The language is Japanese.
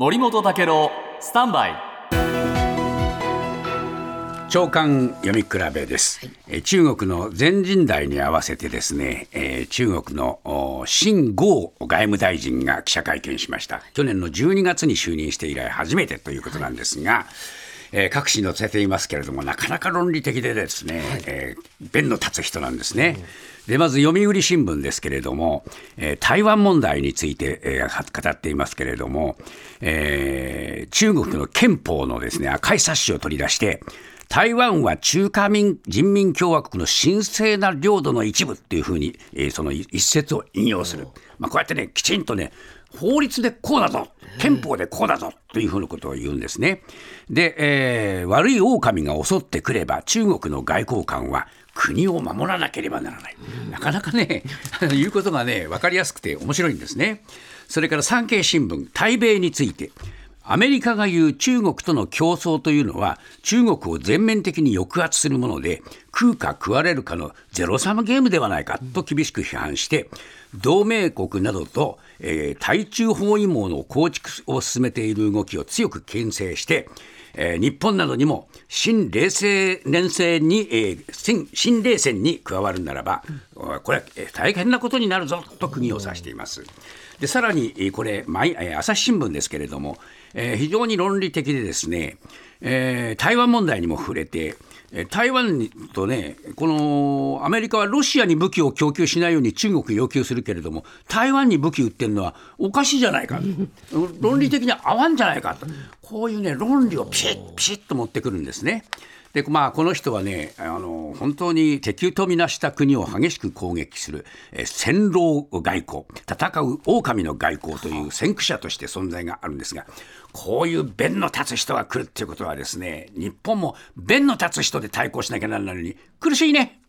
森本武郎スタンバイ。長官読み比べです、えー中国の全人代に合わせてですね、えー中国のお秦剛外務大臣が記者会見しました。去年の12月に就任して以来初めてということなんですが、えー各紙載せていますけれどもなかなか論理的でですね、えー弁の立つ人なんですね。でまず読売新聞ですけれども、えー台湾問題について、えーは語っていますけれども、えー中国の憲法のですね赤い冊子を取り出して台湾は中華民人民共和国の神聖な領土の一部っていうふうに、えーその一節を引用する、まあ、こうやってねきちんとね法律でこうだぞ憲法でこうだぞというふうなことを言うんですね。で、えー悪い狼が襲ってくれば中国の外交官は国を守らなければならない。なかなかね、言うことがね、分かりやすくて面白いんですね。それから産経新聞、対米について。アメリカが言う中国との競争というのは中国を全面的に抑圧するもので食うか食われるかのゼロサムゲームではないかと厳しく批判して同盟国などと、えー対中包囲網の構築を進めている動きを強く牽制して、えー日本などにも新冷戦連戦に、えー新冷戦に加わるならば、これは大変なことになるぞと釘を刺しています。でさらにこれ毎朝日新聞ですけれども、えー非常に論理的でですね、えー台湾問題にも触れて台湾とね、このアメリカはロシアに武器を供給しないように中国要求するけれども、台湾に武器売ってるのはおかしいじゃないか、論理的に合わんじゃないかと、こういうね、論理をピシッ、ピシッと持ってくるんですね。でまあ、この人はねあの、本当に敵とみなした国を激しく攻撃する、え戦狼外交、戦う狼の外交という先駆者として存在があるんですが、こういう弁の立つ人が来るっていうことはですね、日本も弁の立つ人で対抗しなきゃならないのに、苦しいね。